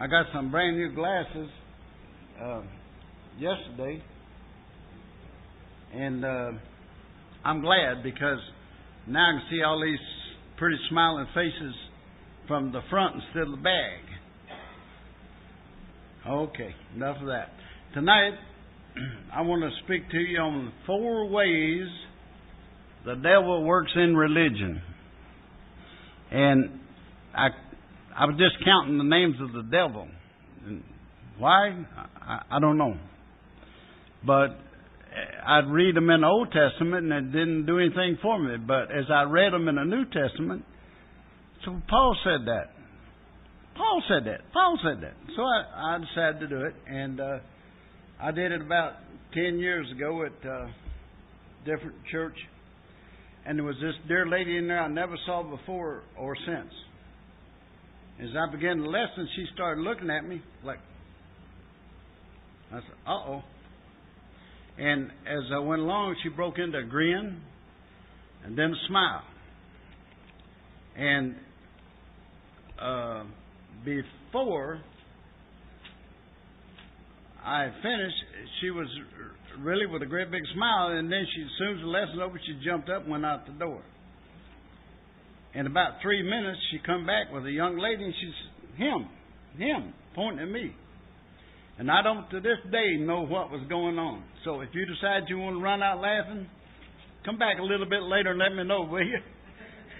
I got some brand new glasses uh, yesterday, and uh, I'm glad because now I can see all these pretty smiling faces from the front instead of the bag. Okay, enough of that. Tonight, I want to speak to you on four ways the devil works in religion. And I, I was just counting the names of the devil. And Why? I, I don't know. But I'd read them in the Old Testament and it didn't do anything for me. But as I read them in the New Testament, so Paul said that. Paul said that. Paul said that. So I, I decided to do it, and uh, I did it about ten years ago at uh, different church, and there was this dear lady in there I never saw before or since. As I began the lesson, she started looking at me like, I said, "Uh oh." And as I went along, she broke into a grin, and then a smile, and. Uh, before I finished, she was really with a great big smile, and then she, as soon as the lesson over, she jumped up and went out the door. In about three minutes, she come back with a young lady, and she's him, him, pointing at me. And I don't to this day know what was going on. So if you decide you want to run out laughing, come back a little bit later and let me know, will you?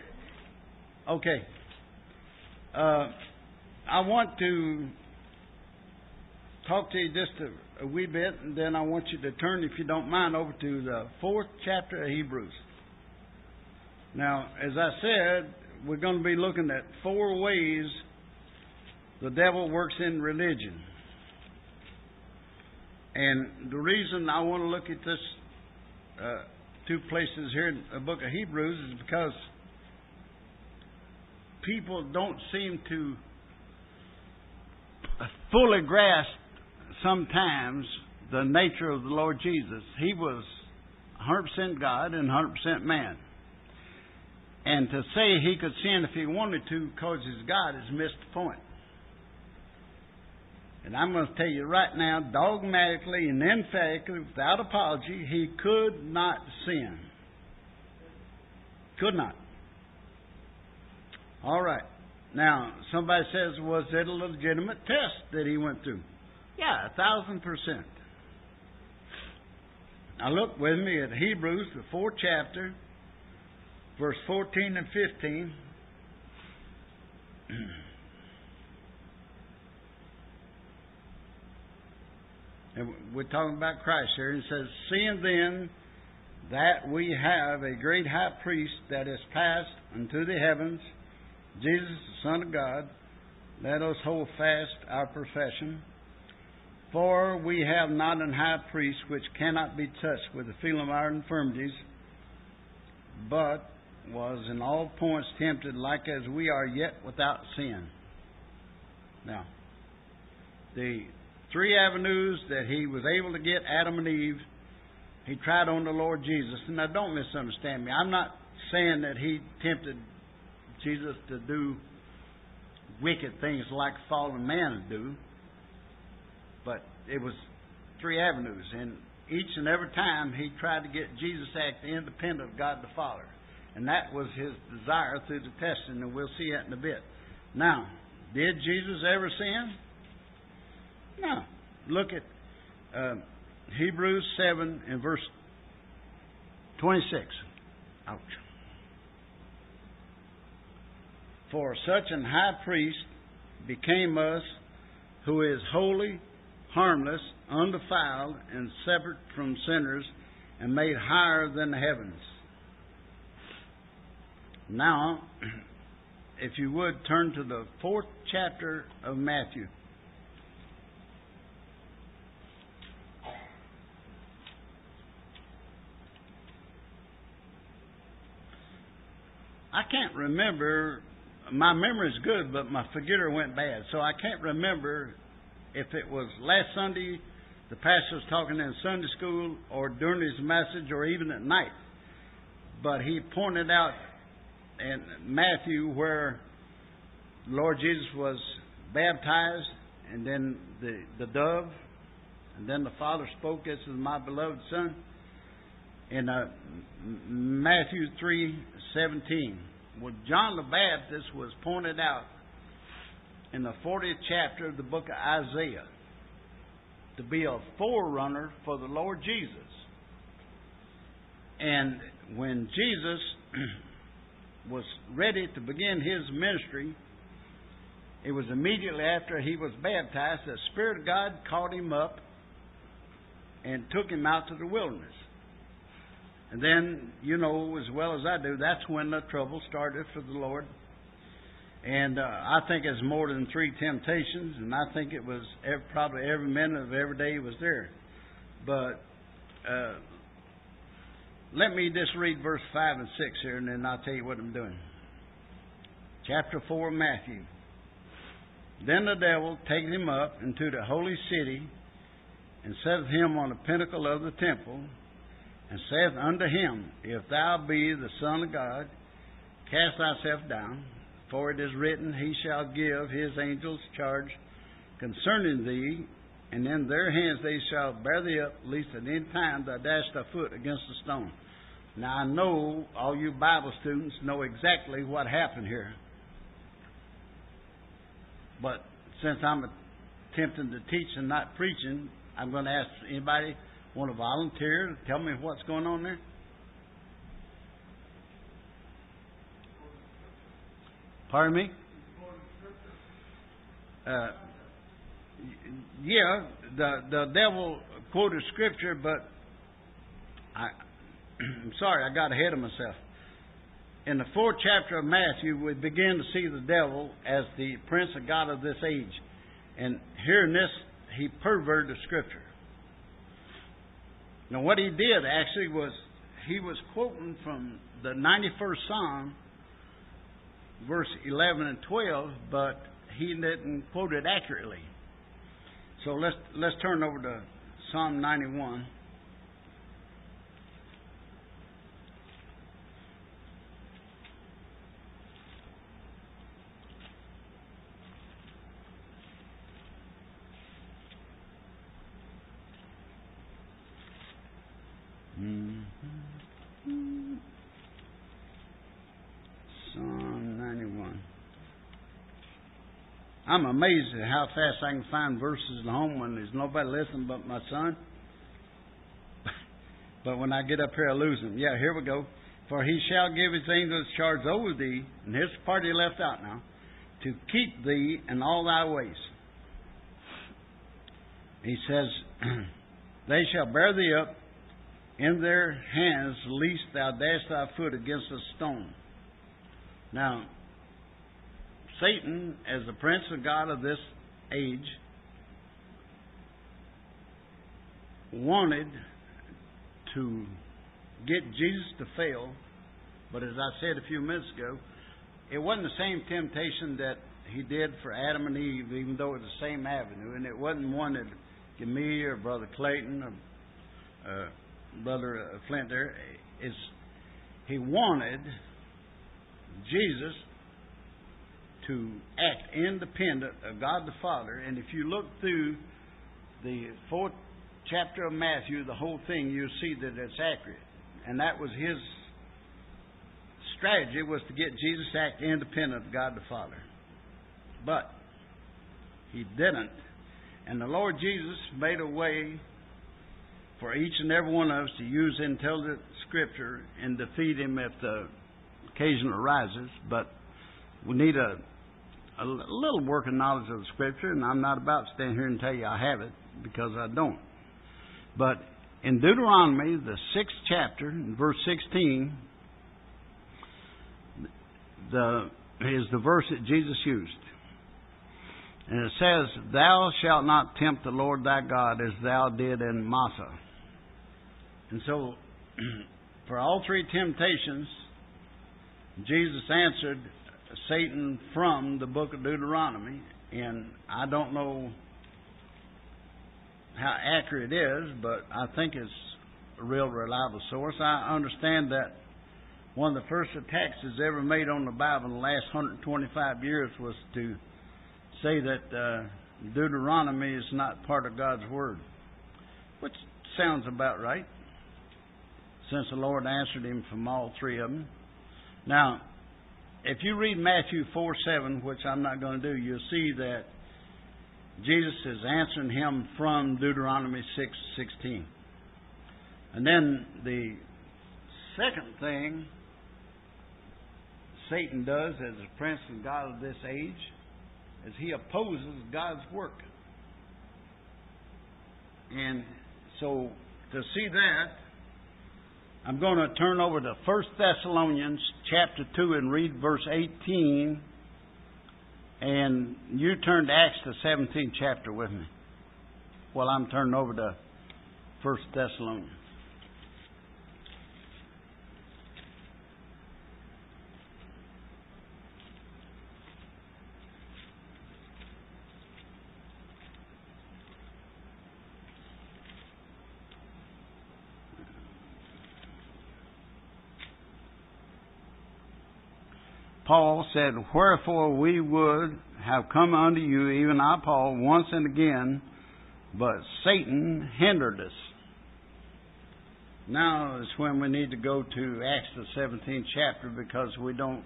okay. Uh, I want to talk to you just a, a, wee bit, and then I want you to turn, if you don't mind, over to the fourth chapter of Hebrews. Now, as I said, we're going to be looking at four ways the devil works in religion. And the reason I want to look at this uh, two places here in the book of Hebrews is because people don't seem to fully grasp sometimes the nature of the Lord Jesus. He was 100% God and 100% man. And to say he could sin if he wanted to because he's God is missed the point. And I'm going to tell you right now, dogmatically and emphatically, without apology, he could not sin. Could not. All right. Now, somebody says, was it a legitimate test that he went through? Yeah, a thousand percent. Now look with me at Hebrews, the fourth chapter, verse 14 and 15. and we're talking about Christ here. And it says, Seeing then that we have a great high priest that is passed unto the heavens, Jesus, the Son of God, let us hold fast our profession. For we have not an high priest which cannot be touched with the feeling of our infirmities, but was in all points tempted like as we are, yet without sin. Now, the three avenues that he was able to get Adam and Eve, he tried on the Lord Jesus. And now, don't misunderstand me. I'm not saying that he tempted Jesus to do wicked things like fallen man would do. But it was three avenues, and each and every time he tried to get Jesus to act independent of God the Father. And that was his desire through the testing, and we'll see that in a bit. Now, did Jesus ever sin? No. Look at uh, Hebrews 7 and verse 26. Ouch. For such an high priest became us, who is holy, harmless, undefiled, and separate from sinners, and made higher than the heavens. Now, if you would turn to the fourth chapter of Matthew. I can't remember my memory is good, but my forgetter went bad. So I can't remember if it was last Sunday the pastor was talking in Sunday school or during his message or even at night. But he pointed out in Matthew where Lord Jesus was baptized and then the the dove, and then the Father spoke, "This is my beloved Son." In uh, Matthew three seventeen, well, John the Baptist was pointed out in the 40th chapter of the book of Isaiah to be a forerunner for the Lord Jesus. And when Jesus was ready to begin his ministry, it was immediately after he was baptized that the Spirit of God caught him up and took him out to the wilderness. And then, you know as well as I do, that's when the trouble started for the Lord. And uh, I think it's more than three temptations, and I think it was every, probably every minute of every day he was there. But uh, let me just read verse 5 and 6 here, and then I'll tell you what I'm doing. Chapter 4 of Matthew. Then the devil taketh him up into the holy city, and setteth him on the pinnacle of the temple, and saith unto him, If thou be the Son of God, cast thyself down. For it is written, He shall give His angels charge concerning thee, and in their hands they shall bear thee up, lest at any time thou dash thy foot against a stone. Now I know all you Bible students know exactly what happened here. But since I'm attempting to teach and not preaching, I'm going to ask anybody want to volunteer to tell me what's going on there? Pardon me? Uh, yeah, the the devil quoted scripture, but I, I'm sorry, I got ahead of myself. In the fourth chapter of Matthew, we begin to see the devil as the prince of God of this age, and here in this, he perverted the scripture. Now, what he did actually was he was quoting from the 91st Psalm verse 11 and 12, but he didn't quote it accurately. So let's let's turn over to Psalm 91. Mm-hmm. Psalm 91. I'm amazed at how fast I can find verses at home when there's nobody listening but my son. but when I get up here, I lose them. Yeah, here we go. For he shall give his angels charge over thee, and here's the part he left out now, to keep thee in all thy ways. He says, They shall bear thee up in their hands, lest thou dash thy foot against a stone. Now, Satan, as the prince of God of this age, wanted to get Jesus to fail, but as I said a few minutes ago, it wasn't the same temptation that he did for Adam and Eve, even though it was the same avenue, and it wasn't one that me or Brother Clayton or uh, Brother Flint there is he wanted Jesus to act independent of God the Father. And if you look through the fourth chapter of Matthew, the whole thing, you'll see that it's accurate. And that was his strategy was to get Jesus to act independent of God the Father. But he didn't. And the Lord Jesus made a way for each and every one of us to use intelligent scripture and defeat him if the occasion arises, but we need a, a little working knowledge of the Scripture, and I'm not about to stand here and tell you I have it because I don't. But in Deuteronomy, the sixth chapter, verse 16, the, is the verse that Jesus used. And it says, Thou shalt not tempt the Lord thy God as thou did in Massah. And so, for all three temptations, Jesus answered Satan from the book of Deuteronomy, and I don't know how accurate it is, but I think it's a real reliable source. I understand that one of the first attacks that's ever made on the Bible in the last 125 years was to say that uh, Deuteronomy is not part of God's Word. Which sounds about right, since the Lord answered him from all three of them. Now, if you read Matthew 4 7, which I'm not going to do, you'll see that Jesus is answering him from Deuteronomy 6 16. And then the second thing Satan does as a prince and God of this age is he opposes God's work. And so to see that, I'm going to turn over to 1 Thessalonians chapter 2 and read verse 18. And you turn to Acts the 17th chapter with me while I'm turning over to 1 Thessalonians. Paul said, Wherefore we would have come unto you, even I, Paul, once and again, but Satan hindered us. Now is when we need to go to Acts the 17th chapter because we don't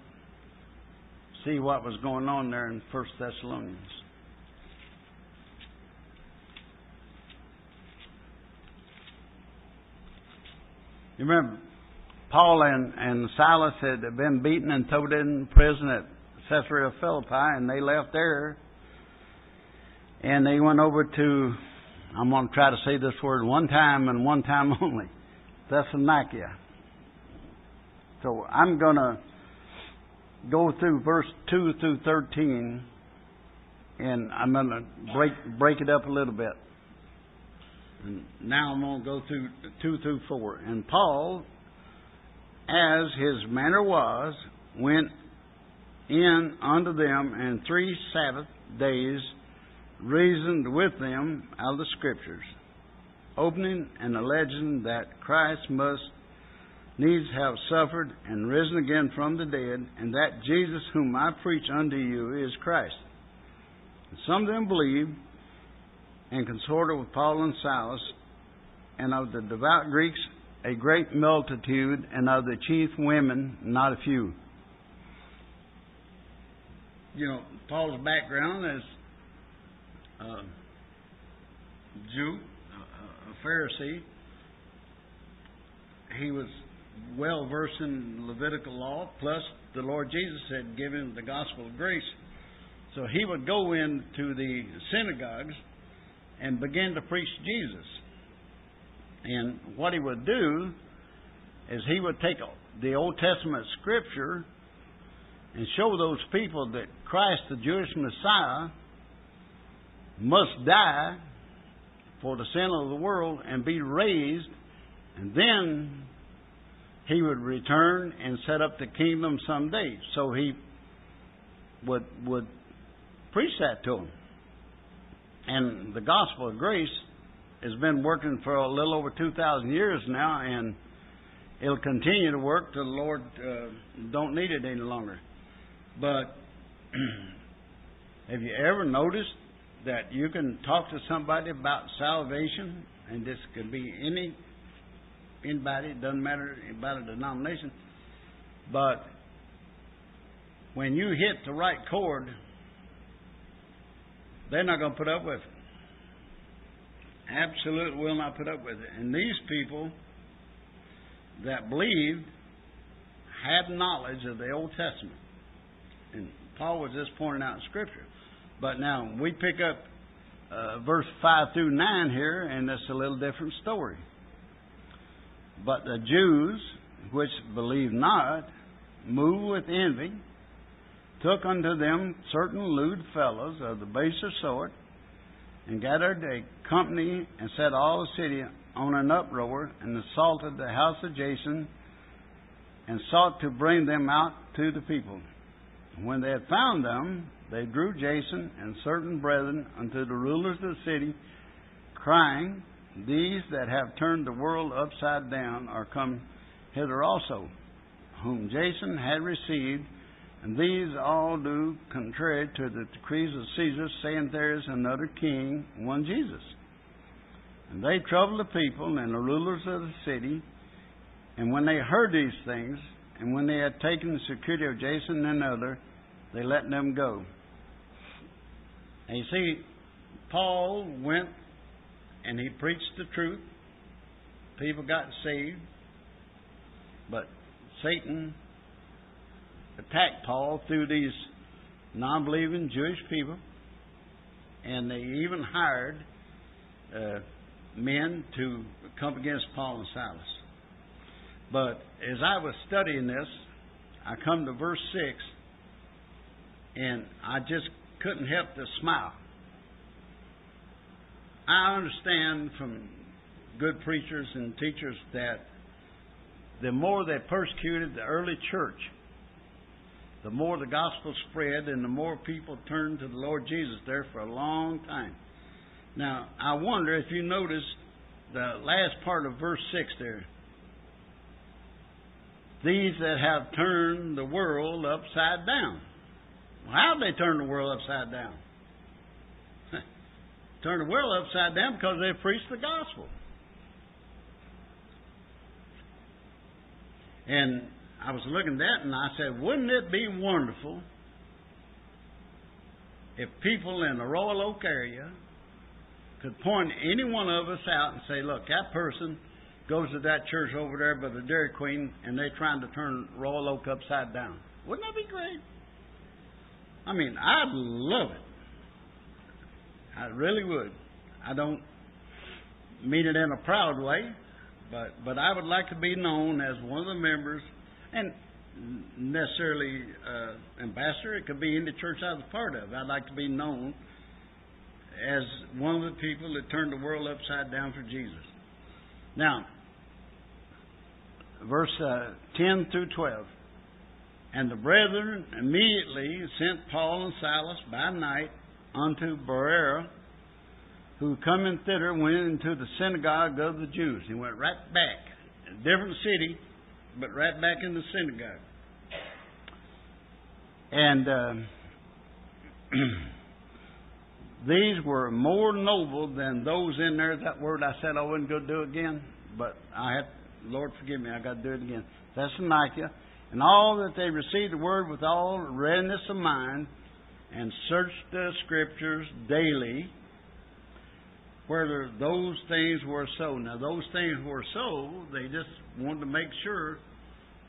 see what was going on there in 1 Thessalonians. Remember, Paul and, and Silas had been beaten and thrown in prison at Caesarea Philippi, and they left there. And they went over to, I'm going to try to say this word one time and one time only, Thessalonica. So I'm going to go through verse 2 through 13, and I'm going to break, break it up a little bit. And now I'm going to go through 2 through 4. And Paul as his manner was, went in unto them, and three Sabbath days reasoned with them out of the Scriptures, opening and alleging that Christ must needs have suffered and risen again from the dead, and that Jesus whom I preach unto you is Christ. And some of them believed and consorted with Paul and Silas, and of the devout Greeks a great multitude, and of the chief women, not a few. You know, Paul's background as uh, a Jew, a Pharisee, he was well versed in Levitical law, plus the Lord Jesus had given him the gospel of grace. So he would go into the synagogues and begin to preach Jesus. And what he would do is he would take the Old Testament scripture and show those people that Christ, the Jewish Messiah, must die for the sin of the world and be raised, and then he would return and set up the kingdom someday. So he would would preach that to them. And the gospel of grace has been working for a little over 2,000 years now, and it'll continue to work till the Lord uh, don't need it any longer. But have you ever noticed that you can talk to somebody about salvation, and this could be any anybody, it doesn't matter about a denomination, but when you hit the right chord, they're not going to put up with it absolutely will not put up with it. And these people that believed had knowledge of the Old Testament. And Paul was just pointing out in Scripture. But now we pick up uh, verse 5 through 9 here, and it's a little different story. But the Jews, which believed not, moved with envy, took unto them certain lewd fellows of the baser sort, and gathered a company and set all the city on an uproar and assaulted the house of Jason and sought to bring them out to the people. When they had found them, they drew Jason and certain brethren unto the rulers of the city, crying, These that have turned the world upside down are come hither also, whom Jason had received And these all do contrary to the decrees of Caesar, saying there is another king, one Jesus. And they troubled the people and the rulers of the city. And when they heard these things, and when they had taken the security of Jason and other, they let them go. And you see, Paul went and he preached the truth. People got saved. But Satan attacked Paul through these non believing Jewish people. And they even hired uh, men to come against Paul and Silas. But as I was studying this, I come to verse 6, and I just couldn't help to smile. I understand from good preachers and teachers that the more they persecuted the early church, the more the gospel spread and the more people turned to the Lord Jesus there for a long time. Now, I wonder if you notice the last part of verse 6 there. These that have turned the world upside down. Well, how did they turn the world upside down? turn the world upside down because they preached the gospel. And I was looking at that and I said, wouldn't it be wonderful if people in the Royal Oak area could point any one of us out and say, look, that person goes to that church over there by the Dairy Queen and they're trying to turn Royal Oak upside down. Wouldn't that be great? I mean, I'd love it. I really would. I don't mean it in a proud way, but but I would like to be known as one of the members, and necessarily uh, ambassador. It could be any church I was part of. I'd like to be known as one of the people that turned the world upside down for Jesus. Now, verse uh, 10 through 12. And the brethren immediately sent Paul and Silas by night unto Berea, who coming thither went into the synagogue of the Jews. He went right back, a different city, but right back in the synagogue. And uh, these were more noble than those in there. That word I said I wouldn't go do again, but I have. Lord forgive me, I got to do it again. Thessalonica, and all that they received the word with all readiness of mind, and searched the scriptures daily whether those things were so. Now, those things were so, they just wanted to make sure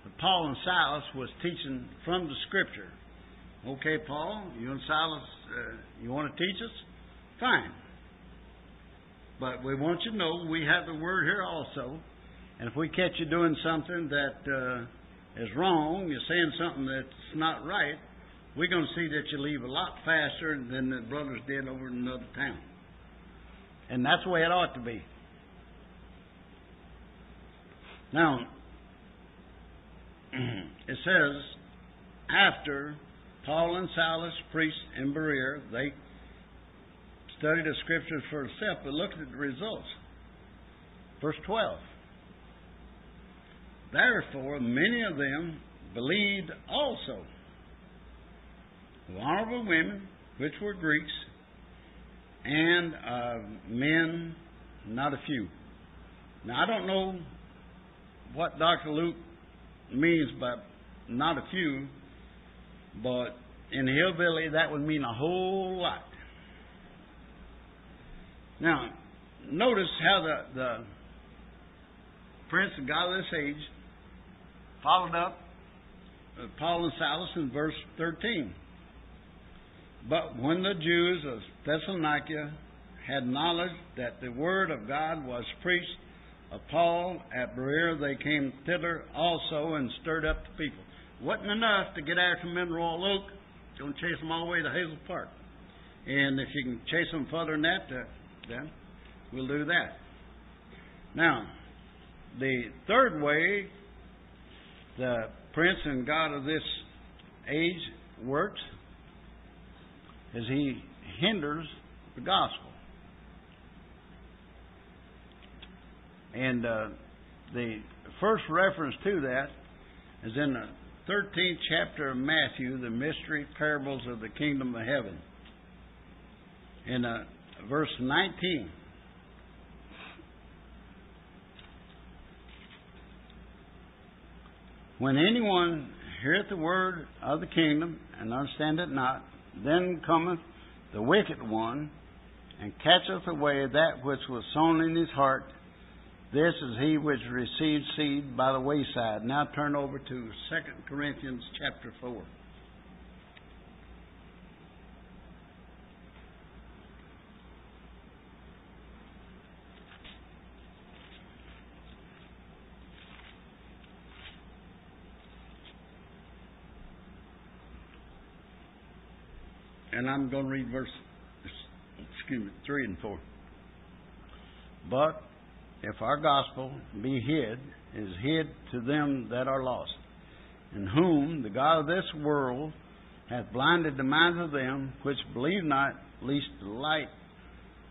that Paul and Silas was teaching from the scripture. Okay, Paul, you and Silas, uh, you want to teach us? Fine. But we want you to know we have the word here also. And if we catch you doing something that uh, is wrong, you're saying something that's not right, we're going to see that you leave a lot faster than the brothers did over in another town. And that's the way it ought to be. Now, it says, after Paul and Silas preached in Berea, they studied the scriptures for themselves, but look at the results. Verse 12. Therefore, many of them believed also. The honorable women, which were Greeks, and uh, men, not a few. Now, I don't know what Dr. Luke means by not a few, but in hillbilly, that would mean a whole lot. Now, notice how the, the prince God of this age followed up uh, Paul and Silas in verse 13. But when the Jews of Thessalonica had knowledge that the word of God was preached of Paul at Berea, they came thither also and stirred up the people. Wasn't enough to get after them in Royal Oak. Going to chase them all the way to Hazel Park. And if you can chase them further than that, uh, then we'll do that. Now, the third way the prince and God of this age works is he hinders the gospel. And uh, the first reference to that is in the 13th chapter of Matthew, the mystery parables of the kingdom of heaven. In uh, verse 19. When anyone heareth the word of the kingdom and understandeth not, then cometh the wicked one and catcheth away that which was sown in his heart. This is he which received seed by the wayside. Now turn over to 2 Corinthians chapter 4. And I'm going to read verse, excuse me, 3 and 4. But if our gospel be hid, is hid to them that are lost, in whom the God of this world hath blinded the minds of them which believe not, lest the light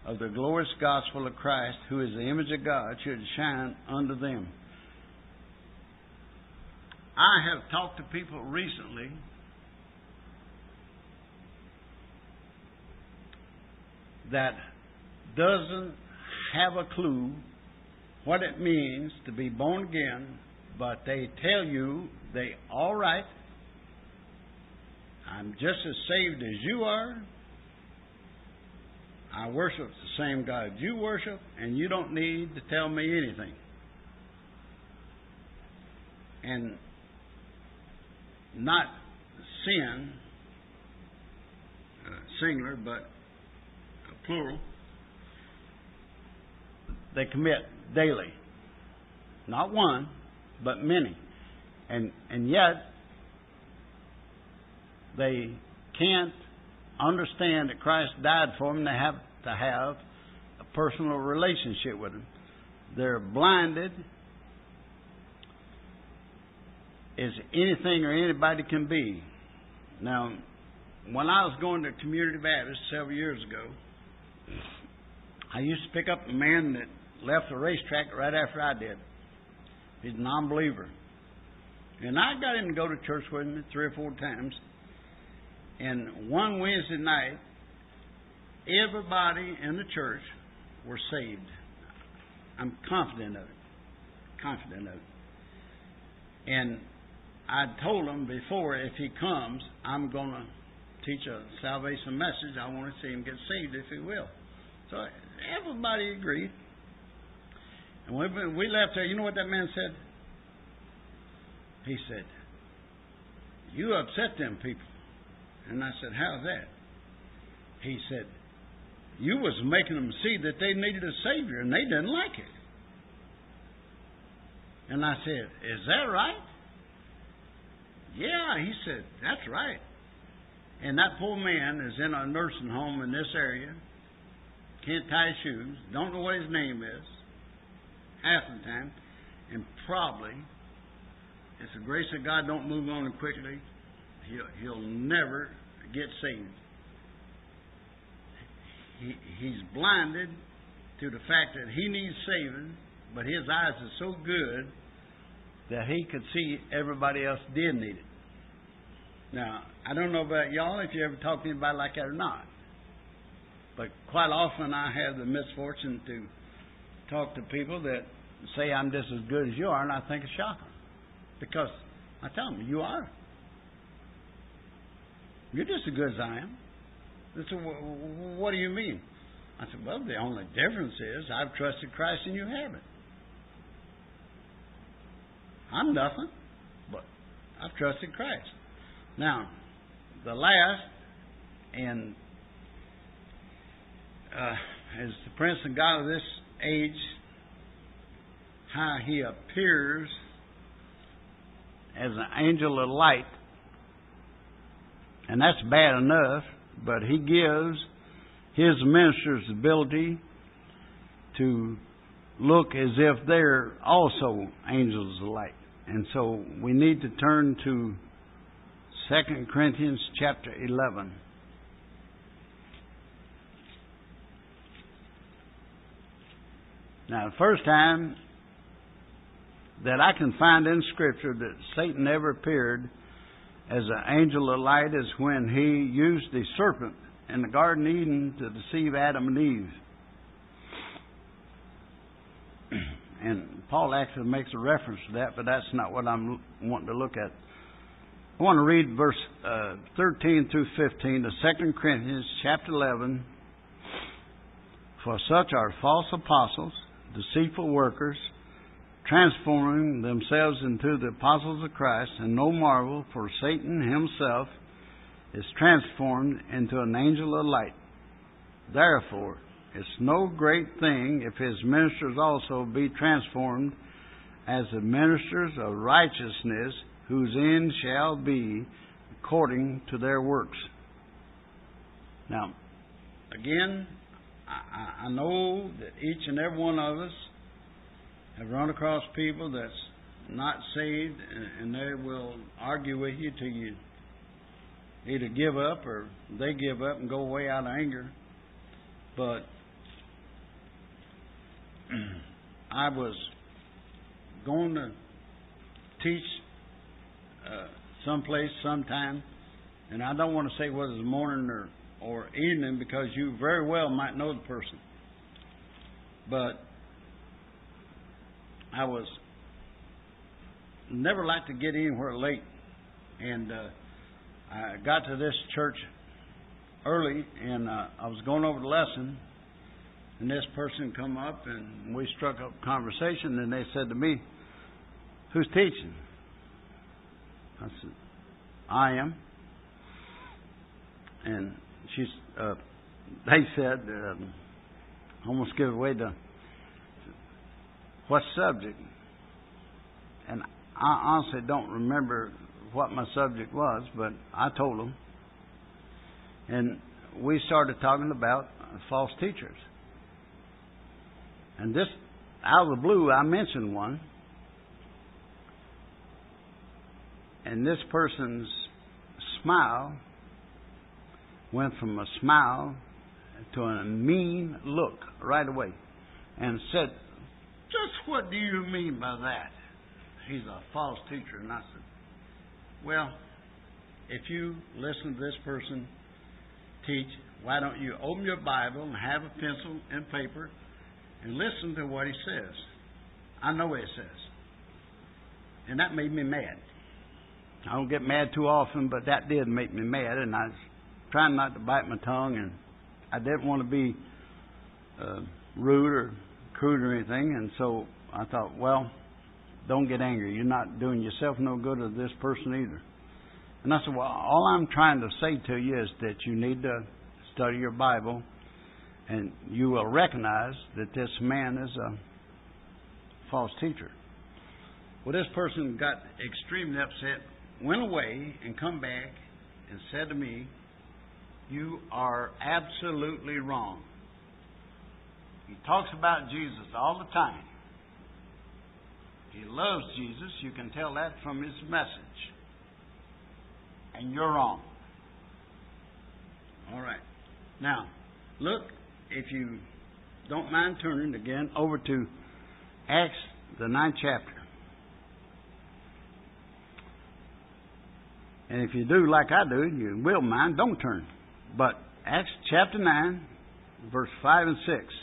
of the glorious gospel of Christ, who is the image of God, should shine unto them. I have talked to people recently that doesn't have a clue what it means to be born again, but they tell you they all right. I'm just as saved as you are. I worship the same God you worship, and you don't need to tell me anything. And not sin, uh, singular, but plural, they commit daily. Not one, but many. And and yet they can't understand that Christ died for them. They have to have a personal relationship with Him. They're blinded as anything or anybody can be. Now, when I was going to Community Baptist several years ago, I used to pick up a man that left the racetrack right after I did. He's a non believer. And I got him to go to church with me three or four times. And one Wednesday night, everybody in the church were saved. I'm confident of it. Confident of it. And I told him before, if he comes, I'm going to teach a salvation message. I want to see him get saved if he will. So everybody agreed. And when we left there, you know what that man said? He said, You upset them people. And I said, How's that? He said, You was making them see that they needed a Savior and they didn't like it. And I said, Is that right? Yeah, he said, That's right. And that poor man is in a nursing home in this area can't tie his shoes, don't know what his name is, half the time, and probably, it's the grace of God don't move on him quickly, he'll, he'll never get saved. He, he's blinded to the fact that he needs saving, but his eyes are so good that he could see everybody else did need it. Now, I don't know about y'all if you ever talk to anybody like that or not. But quite often I have the misfortune to talk to people that say I'm just as good as you are, and I think it's shocking. Because I tell them, you are. You're just as good as I am. They say, what do you mean? I said, well, the only difference is I've trusted Christ and you haven't. I'm nothing, but I've trusted Christ. Now, the last and uh, as the prince and God of this age, how he appears as an angel of light. And that's bad enough, but he gives his ministers the ability to look as if they're also angels of light. And so we need to turn to 2 Corinthians chapter 11. Now, the first time that I can find in Scripture that Satan ever appeared as an angel of light is when he used the serpent in the Garden of Eden to deceive Adam and Eve. And Paul actually makes a reference to that, but that's not what I'm wanting to look at. I want to read verse uh, 13 through 15 of 2 Corinthians chapter 11. For such are false apostles, deceitful workers, transforming themselves into the apostles of Christ, and no marvel, for Satan himself is transformed into an angel of light. Therefore, it's no great thing if his ministers also be transformed as the ministers of righteousness, whose end shall be according to their works. Now, again, I, I know that each and every one of us have run across people that's not saved, and, and they will argue with you till you either give up or they give up and go away out of anger. But I was going to teach uh, someplace sometime, and I don't want to say whether it's morning or, or evening because you very well might know the person. But I was never like to get anywhere late, and uh, I got to this church early, and uh, I was going over the lesson, and this person come up and we struck up conversation and they said to me, Who's teaching? I said, I am. And she's uh they said um, almost give away the what subject? And I honestly don't remember what my subject was, but I told them. And we started talking about false teachers. And this, out of the blue, I mentioned one. And this person's smile went from a smile to a mean look right away and said, Just what do you mean by that? He's a false teacher. And I said, Well, if you listen to this person teach, why don't you open your Bible and have a pencil and paper and listen to what he says. I know what he says. And that made me mad. I don't get mad too often, but that did make me mad, and I trying not to bite my tongue, and I didn't want to be uh, rude or crude or anything, and so I thought, well, don't get angry. You're not doing yourself no good or this person either. And I said, well, all I'm trying to say to you is that you need to study your Bible and you will recognize that this man is a false teacher. Well, this person got extremely upset, went away, and come back and said to me, You are absolutely wrong. He talks about Jesus all the time. He loves Jesus. You can tell that from his message. And you're wrong. All right. Now, look if you don't mind turning again over to Acts, the ninth chapter. And if you do like I do, you will mind, don't turn. But Acts chapter 9, verse 5 and 6.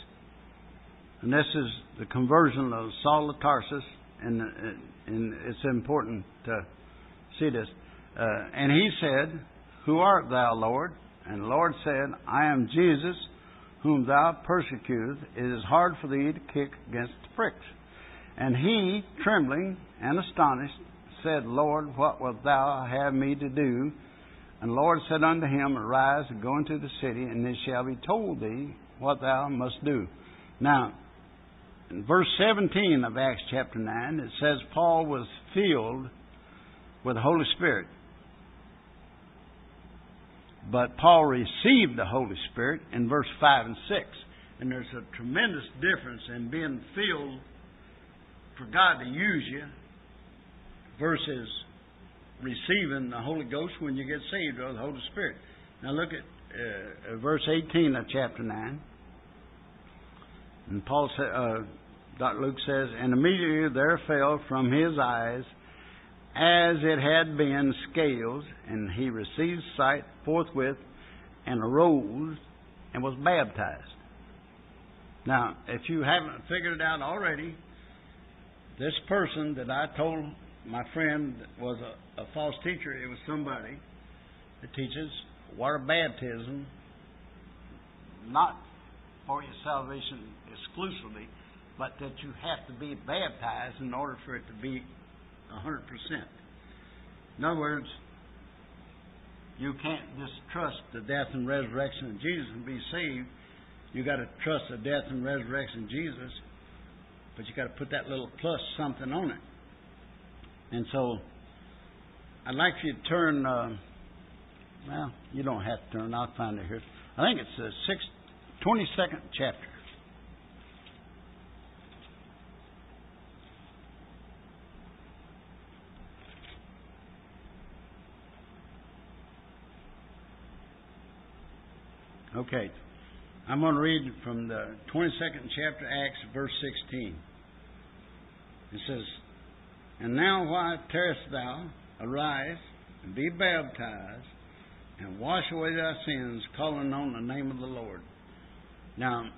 And this is the conversion of Saul of Tarsus, and, and it's important to see this. Uh, and he said, Who art thou, Lord? And the Lord said, I am Jesus whom thou persecutest, it is hard for thee to kick against the pricks. And he, trembling and astonished, said, Lord, what wilt thou have me to do? And the Lord said unto him, Arise and go into the city, and it shall be told thee what thou must do. Now, in verse 17 of Acts chapter 9, it says Paul was filled with the Holy Spirit. But Paul received the Holy Spirit in verse 5 and 6. And there's a tremendous difference in being filled for God to use you versus receiving the Holy Ghost when you get saved or the Holy Spirit. Now look at uh, uh verse 18 of chapter 9. And Paul sa- uh, Dr. Luke says, And immediately there fell from his eyes as it had been scales, and he received sight forthwith, and arose and was baptized. Now, if you haven't figured it out already, this person that I told my friend was a, a false teacher, it was somebody that teaches water baptism, not for your salvation exclusively, but that you have to be baptized in order for it to be 100%. In other words, you can't just trust the death and resurrection of Jesus and be saved. You got to trust the death and resurrection of Jesus, but you got to put that little plus something on it. And so, I'd like you to turn. Uh, well, you don't have to turn. I'll find it here. I think it's the sixth, twenty-second chapter. Okay. I'm going to read from the 22nd chapter, Acts, verse 16. It says, And now why tarest thou? Arise and be baptized and wash away thy sins, calling on the name of the Lord. Now,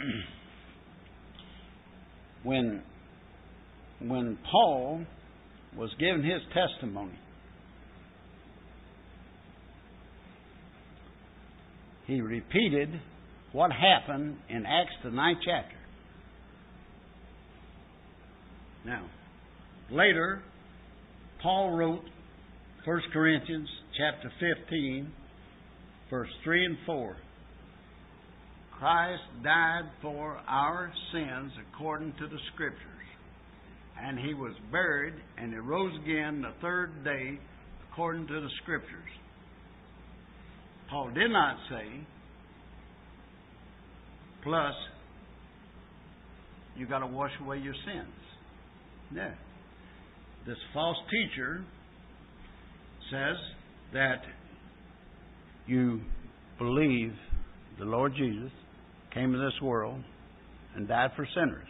when when Paul was giving his testimony, he repeated what happened in Acts the ninth chapter. Now, later, Paul wrote 1 Corinthians chapter 15, verse 3 and 4. Christ died for our sins according to the Scriptures, and he was buried, and he rose again the third day according to the Scriptures. Paul did not say, plus, you got to wash away your sins. No. This false teacher says that you believe the Lord Jesus came to this world and died for sinners.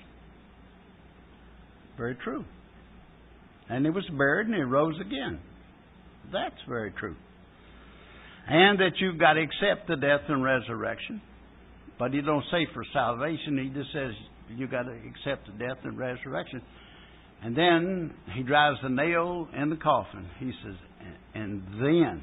Very true. And he was buried and he rose again. That's very true and that you've got to accept the death and resurrection. But he don't say for salvation. He just says you got to accept the death and resurrection. And then he drives the nail in the coffin. He says, and then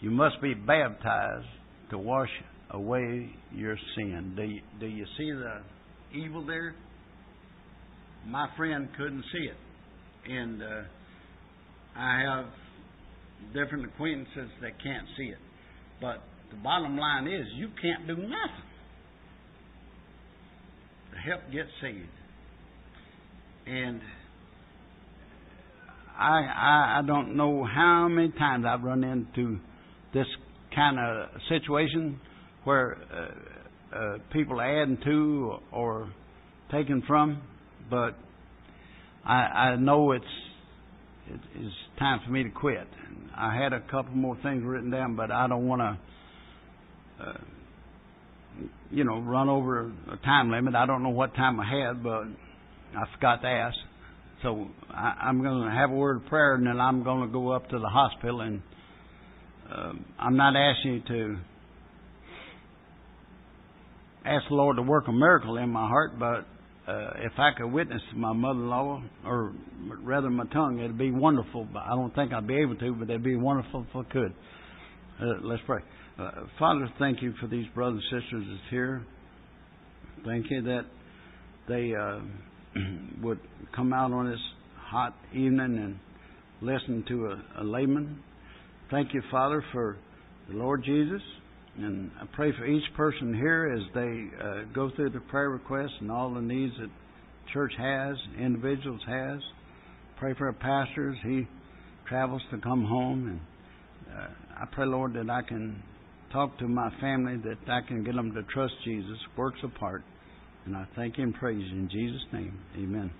you must be baptized to wash away your sin. Do you, do you see the evil there? My friend couldn't see it, and uh, I have different acquaintances that can't see it. But the bottom line is, you can't do nothing help get saved. And I, I I don't know how many times I've run into this kind of situation where uh, uh, people are adding to or taken from, but I, I know it's it is time for me to quit. I had a couple more things written down, but I don't want to, uh, you know, run over a time limit. I don't know what time I had, but I forgot to ask. So I, I'm going to have a word of prayer, and then I'm going to go up to the hospital. And uh, I'm not asking you to ask the Lord to work a miracle in my heart, but uh, if I could witness my mother-in-law, or rather my tongue, it'd be wonderful. But I don't think I'd be able to, but it'd be wonderful if I could. Uh, let's pray. Uh, Father, thank you for these brothers and sisters that's here. Thank you that they uh, would come out on this hot evening and listen to a, a layman. Thank you, Father, for the Lord Jesus. And I pray for each person here as they uh, go through the prayer requests and all the needs that church has, individuals has. Pray for our pastors. He travels to come home, and uh, I pray, Lord, that I can talk to my family, that I can get them to trust Jesus. Works apart, and I thank and praise in Jesus' name. Amen.